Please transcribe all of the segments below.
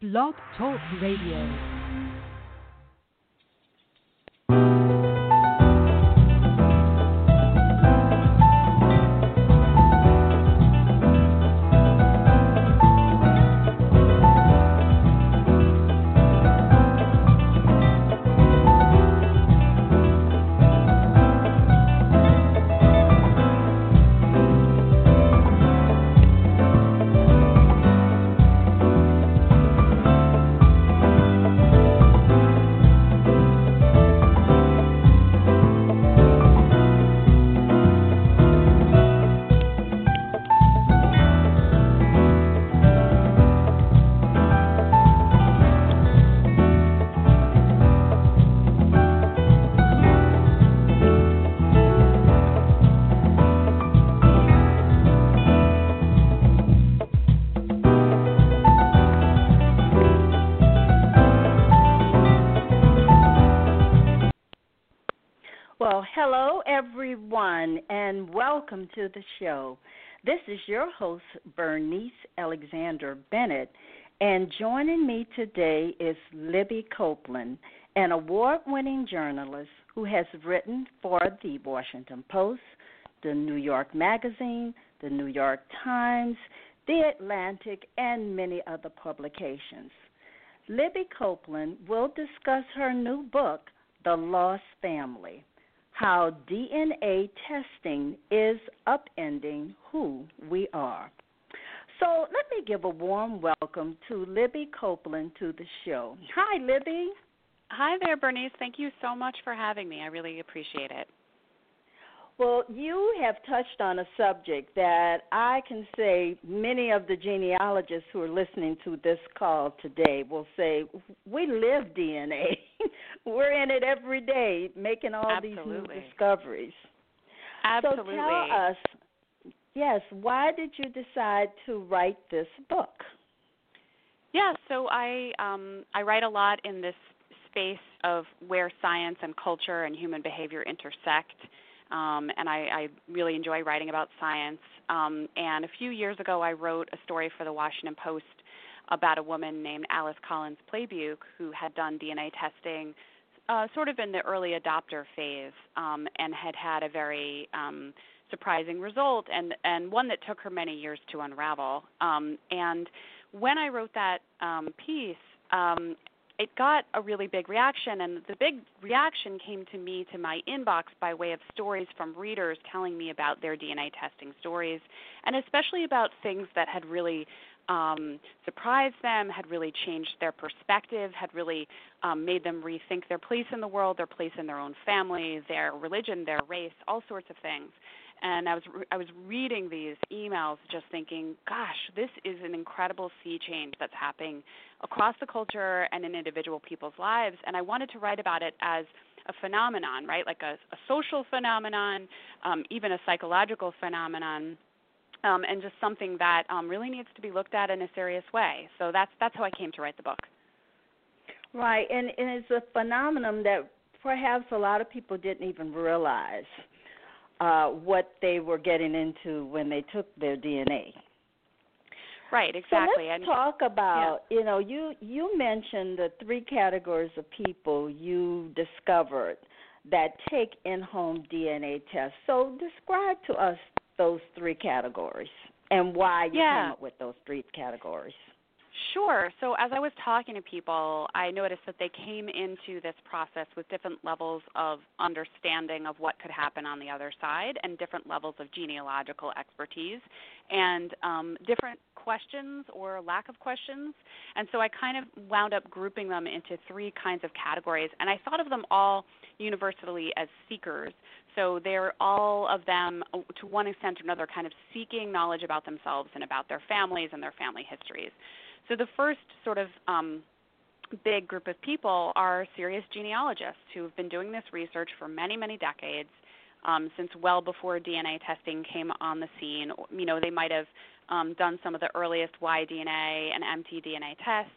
Blog Talk Radio. Welcome to the show. This is your host, Bernice Alexander Bennett, and joining me today is Libby Copeland, an award winning journalist who has written for the Washington Post, the New York Magazine, the New York Times, the Atlantic, and many other publications. Libby Copeland will discuss her new book, The Lost Family how DNA testing is upending who we are. So let me give a warm welcome to Libby Copeland to the show. Hi, Libby. Hi there, Bernice. Thank you so much for having me. I really appreciate it. Well, you have touched on a subject that I can say many of the genealogists who are listening to this call today will say, We live DNA. We're in it every day, making all Absolutely. these new discoveries. Absolutely. So tell us, yes, why did you decide to write this book? Yeah, so I um, I write a lot in this space of where science and culture and human behavior intersect um, and I, I really enjoy writing about science. Um, and a few years ago, I wrote a story for the Washington Post about a woman named Alice Collins Plebuch who had done DNA testing uh, sort of in the early adopter phase um, and had had a very um, surprising result and, and one that took her many years to unravel. Um, and when I wrote that um, piece, um, it got a really big reaction and the big reaction came to me to my inbox by way of stories from readers telling me about their DNA testing stories and especially about things that had really um, surprised them, had really changed their perspective, had really um, made them rethink their place in the world, their place in their own family, their religion, their race, all sorts of things and I was I was reading these emails just thinking, gosh, this is an incredible sea change that's happening across the culture and in individual people's lives and I wanted to write about it as a phenomenon, right? Like a, a social phenomenon, um, even a psychological phenomenon. Um, and just something that um, really needs to be looked at in a serious way. So that's that's how I came to write the book. Right, and, and it's a phenomenon that perhaps a lot of people didn't even realize uh, what they were getting into when they took their DNA. Right, exactly. So let's and, talk about yeah. you know you you mentioned the three categories of people you discovered that take in-home DNA tests. So describe to us those three categories and why you yeah. came up with those three categories. Sure. So as I was talking to people, I noticed that they came into this process with different levels of understanding of what could happen on the other side and different levels of genealogical expertise and um, different questions or lack of questions. And so I kind of wound up grouping them into three kinds of categories. And I thought of them all universally as seekers. So they're all of them, to one extent or another, kind of seeking knowledge about themselves and about their families and their family histories. So the first sort of um, big group of people are serious genealogists who have been doing this research for many, many decades. Um, since well before DNA testing came on the scene, you know, they might have um, done some of the earliest Y-DNA and mtDNA tests.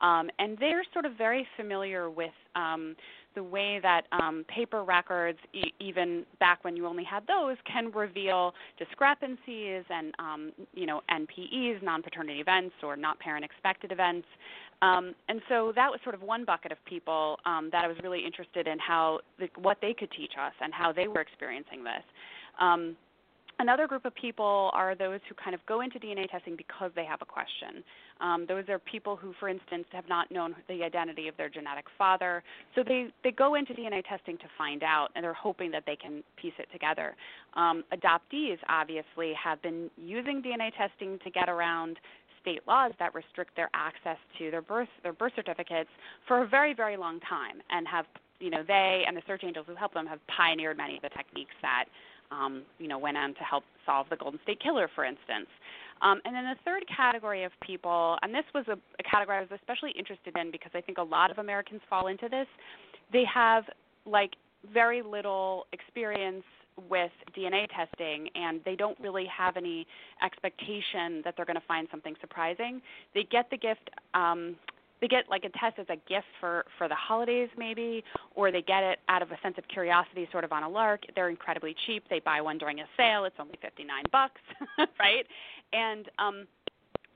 um, and they're sort of very familiar with um, the way that um, paper records, e- even back when you only had those, can reveal discrepancies and um, you know NPEs, non-paternity events, or not parent expected events. Um, and so that was sort of one bucket of people um, that I was really interested in how the, what they could teach us and how they were experiencing this. Um, Another group of people are those who kind of go into DNA testing because they have a question. Um, those are people who, for instance, have not known the identity of their genetic father. So they, they go into DNA testing to find out, and they're hoping that they can piece it together. Um, adoptees, obviously, have been using DNA testing to get around state laws that restrict their access to their birth their birth certificates for a very very long time and have you know they and the search angels who help them have pioneered many of the techniques that um, you know, went on to help solve the Golden State Killer, for instance. Um, and then the third category of people, and this was a, a category I was especially interested in because I think a lot of Americans fall into this. They have like very little experience with DNA testing and they don't really have any expectation that they're going to find something surprising. They get the gift um, they get like a test as a gift for for the holidays maybe or they get it out of a sense of curiosity sort of on a lark. They're incredibly cheap. They buy one during a sale. It's only 59 bucks right? And um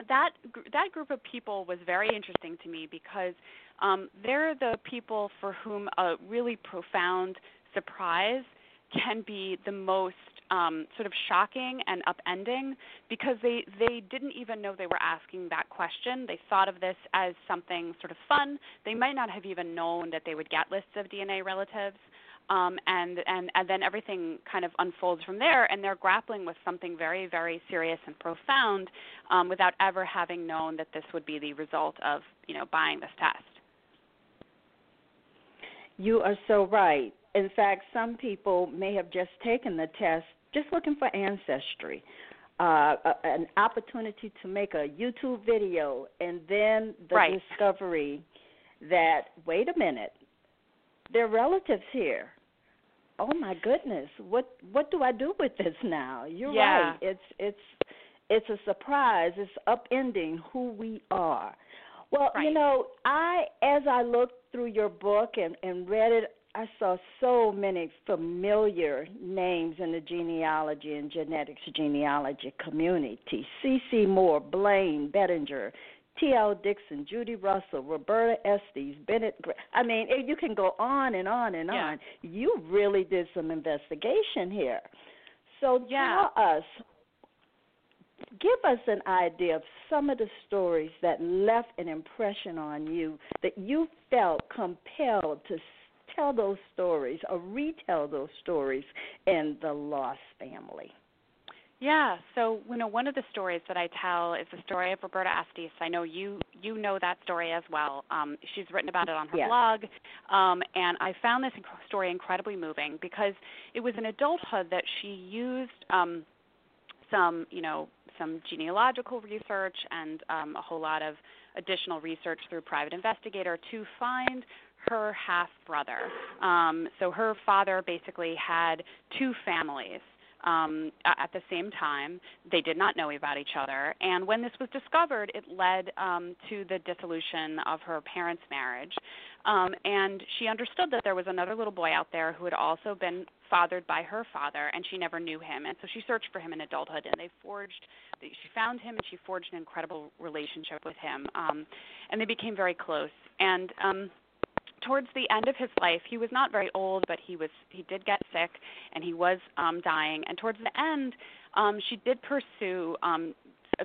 that that group of people was very interesting to me because um they're the people for whom a really profound surprise can be the most um, sort of shocking and upending because they they didn't even know they were asking that question. They thought of this as something sort of fun. They might not have even known that they would get lists of DNA relatives. Um, and, and and then everything kind of unfolds from there, and they're grappling with something very, very serious and profound, um, without ever having known that this would be the result of you know buying this test. You are so right. In fact, some people may have just taken the test just looking for ancestry. Uh, an opportunity to make a YouTube video, and then the right. discovery that wait a minute, there are relatives here. Oh my goodness, what what do I do with this now? You're yeah. right. It's it's it's a surprise. It's upending who we are. Well, right. you know, I as I looked through your book and and read it, I saw so many familiar names in the genealogy and genetics genealogy community. CeCe Moore, Blaine, Bettinger, T.L. Dixon, Judy Russell, Roberta Estes, Bennett. I mean, you can go on and on and yeah. on. You really did some investigation here. So yeah. tell us, give us an idea of some of the stories that left an impression on you that you felt compelled to tell those stories or retell those stories in the Lost family? Yeah, so you know one of the stories that I tell is the story of Roberta Estes. I know you you know that story as well. Um, she's written about it on her yes. blog, um, and I found this story incredibly moving because it was in adulthood that she used um, some you know some genealogical research and um, a whole lot of additional research through private investigator to find her half brother. Um, so her father basically had two families um, at the same time. They did not know about each other. And when this was discovered, it led um, to the dissolution of her parents' marriage. Um, and she understood that there was another little boy out there who had also been fathered by her father, and she never knew him. And so she searched for him in adulthood, and they forged. She found him, and she forged an incredible relationship with him. Um, and they became very close. And um, towards the end of his life, he was not very old, but he was he did get sick and he was um, dying. And towards the end, um, she did pursue um,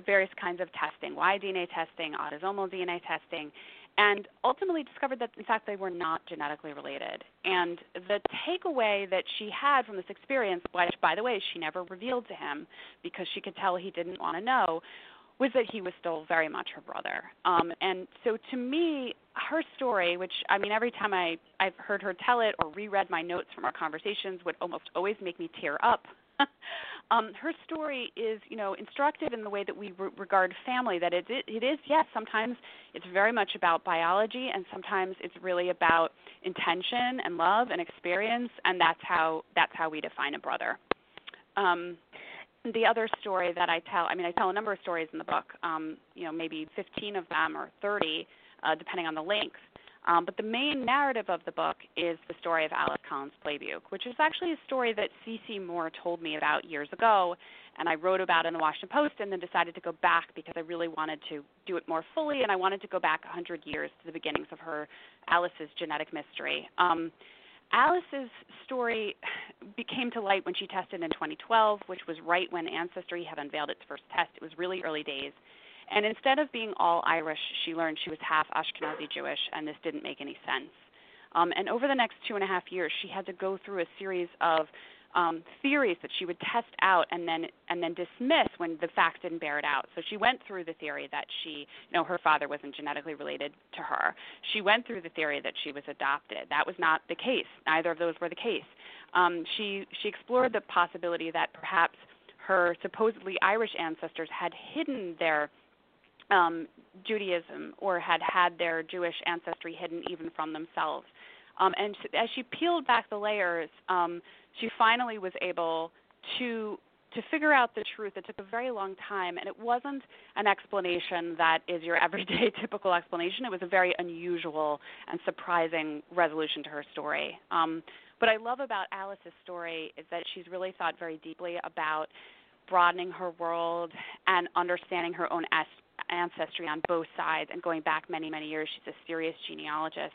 various kinds of testing, y-DNA testing, autosomal DNA testing, and ultimately discovered that in fact they were not genetically related. And the takeaway that she had from this experience, which by the way she never revealed to him because she could tell he didn't want to know, was that he was still very much her brother. Um, and so to me, her story, which I mean, every time I I've heard her tell it or reread my notes from our conversations, would almost always make me tear up. um, her story is, you know, instructive in the way that we re- regard family. That it, it it is yes, sometimes it's very much about biology, and sometimes it's really about intention and love and experience, and that's how that's how we define a brother. Um, the other story that I tell, I mean, I tell a number of stories in the book, um, you know, maybe 15 of them or 30 uh, depending on the length. Um, but the main narrative of the book is the story of Alice Collins Plebuch, which is actually a story that CeCe Moore told me about years ago, and I wrote about in the Washington Post, and then decided to go back because I really wanted to do it more fully, and I wanted to go back 100 years to the beginnings of her Alice's genetic mystery. Um, Alice's story became to light when she tested in 2012, which was right when Ancestry had unveiled its first test. It was really early days. And instead of being all Irish, she learned she was half Ashkenazi Jewish, and this didn't make any sense. Um, and over the next two and a half years, she had to go through a series of um, theories that she would test out and then and then dismiss when the facts didn't bear it out. So she went through the theory that she, you know, her father wasn't genetically related to her. She went through the theory that she was adopted. That was not the case. Neither of those were the case. Um, she she explored the possibility that perhaps her supposedly Irish ancestors had hidden their um, Judaism or had had their Jewish ancestry hidden even from themselves. Um, and as she peeled back the layers, um, she finally was able to to figure out the truth. It took a very long time, and it wasn't an explanation that is your everyday typical explanation. It was a very unusual and surprising resolution to her story. Um, what I love about Alice's story is that she's really thought very deeply about broadening her world and understanding her own ancestry on both sides and going back many, many years. She's a serious genealogist.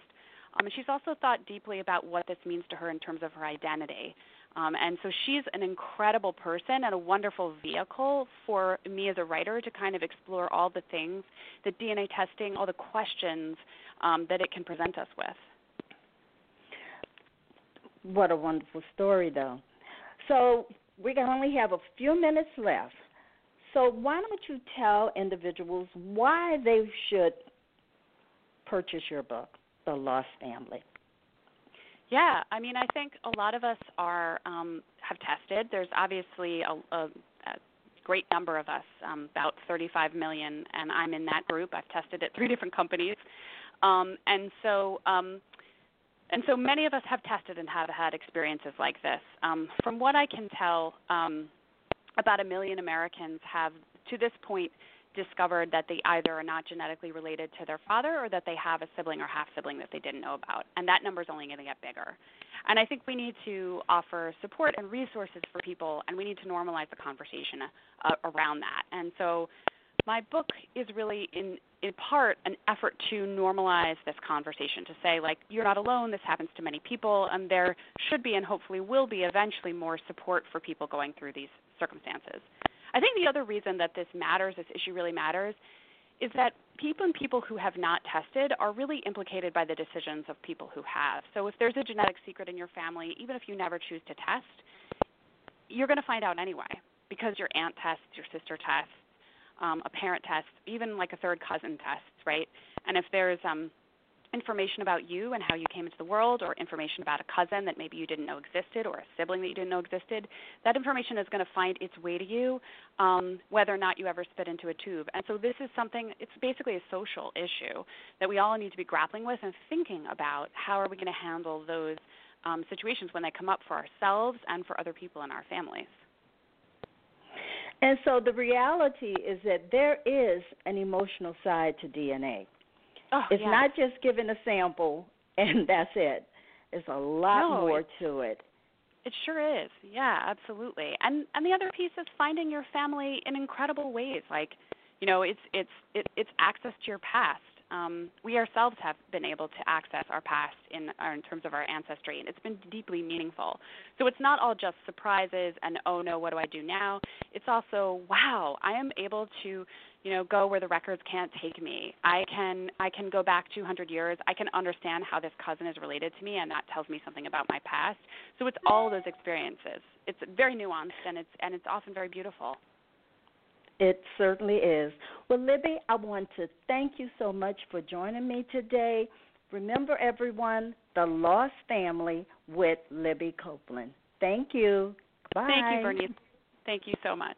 Um, and she's also thought deeply about what this means to her in terms of her identity. Um, and so she's an incredible person and a wonderful vehicle for me as a writer to kind of explore all the things that DNA testing, all the questions um, that it can present us with. What a wonderful story, though. So we only have a few minutes left. So why don't you tell individuals why they should purchase your book? The lost family? Yeah, I mean, I think a lot of us are um, have tested. There's obviously a, a, a great number of us, um, about 35 million, and I'm in that group. I've tested at three different companies, um, and so um, and so many of us have tested and have had experiences like this. Um, from what I can tell, um, about a million Americans have, to this point, discovered that they either are not genetically related to their father or that they have a sibling or half sibling that they didn't know about. And that number is only going to get bigger. And I think we need to offer support and resources for people, and we need to normalize the conversation uh, around that. And so my book is really in in part an effort to normalize this conversation to say like you're not alone this happens to many people and there should be and hopefully will be eventually more support for people going through these circumstances I think the other reason that this matters, this issue really matters, is that people and people who have not tested are really implicated by the decisions of people who have. So if there's a genetic secret in your family, even if you never choose to test, you're going to find out anyway because your aunt tests, your sister tests, um, a parent tests, even like a third cousin tests, right? And if there's um, information about you and how you came into the world, or information about a cousin that maybe you didn't know existed, or a sibling that you didn't know existed, that information is going to find its way to you, um, whether or not you ever spit into a tube. And so this is something, it's basically a social issue that we all need to be grappling with and thinking about how are we going to handle those um, situations when they come up for ourselves and for other people in our families. And so the reality is that there is an emotional side to DNA. Oh, it's yes. not just giving a sample and that's it. There's a lot no, more to it. It sure is. Yeah, absolutely. And and the other piece is finding your family in incredible ways. Like, you know, it's it's it, it's access to your past. Um, we ourselves have been able to access our past in uh, in terms of our ancestry, and it's been deeply meaningful. So it's not all just surprises and oh no, what do I do now? It's also wow, I am able to you know go where the records can't take me i can i can go back 200 years i can understand how this cousin is related to me and that tells me something about my past so it's all those experiences it's very nuanced and it's and it's often very beautiful it certainly is. Well, Libby, I want to thank you so much for joining me today. Remember, everyone, The Lost Family with Libby Copeland. Thank you. Bye. Thank you, Bernice. Thank you so much.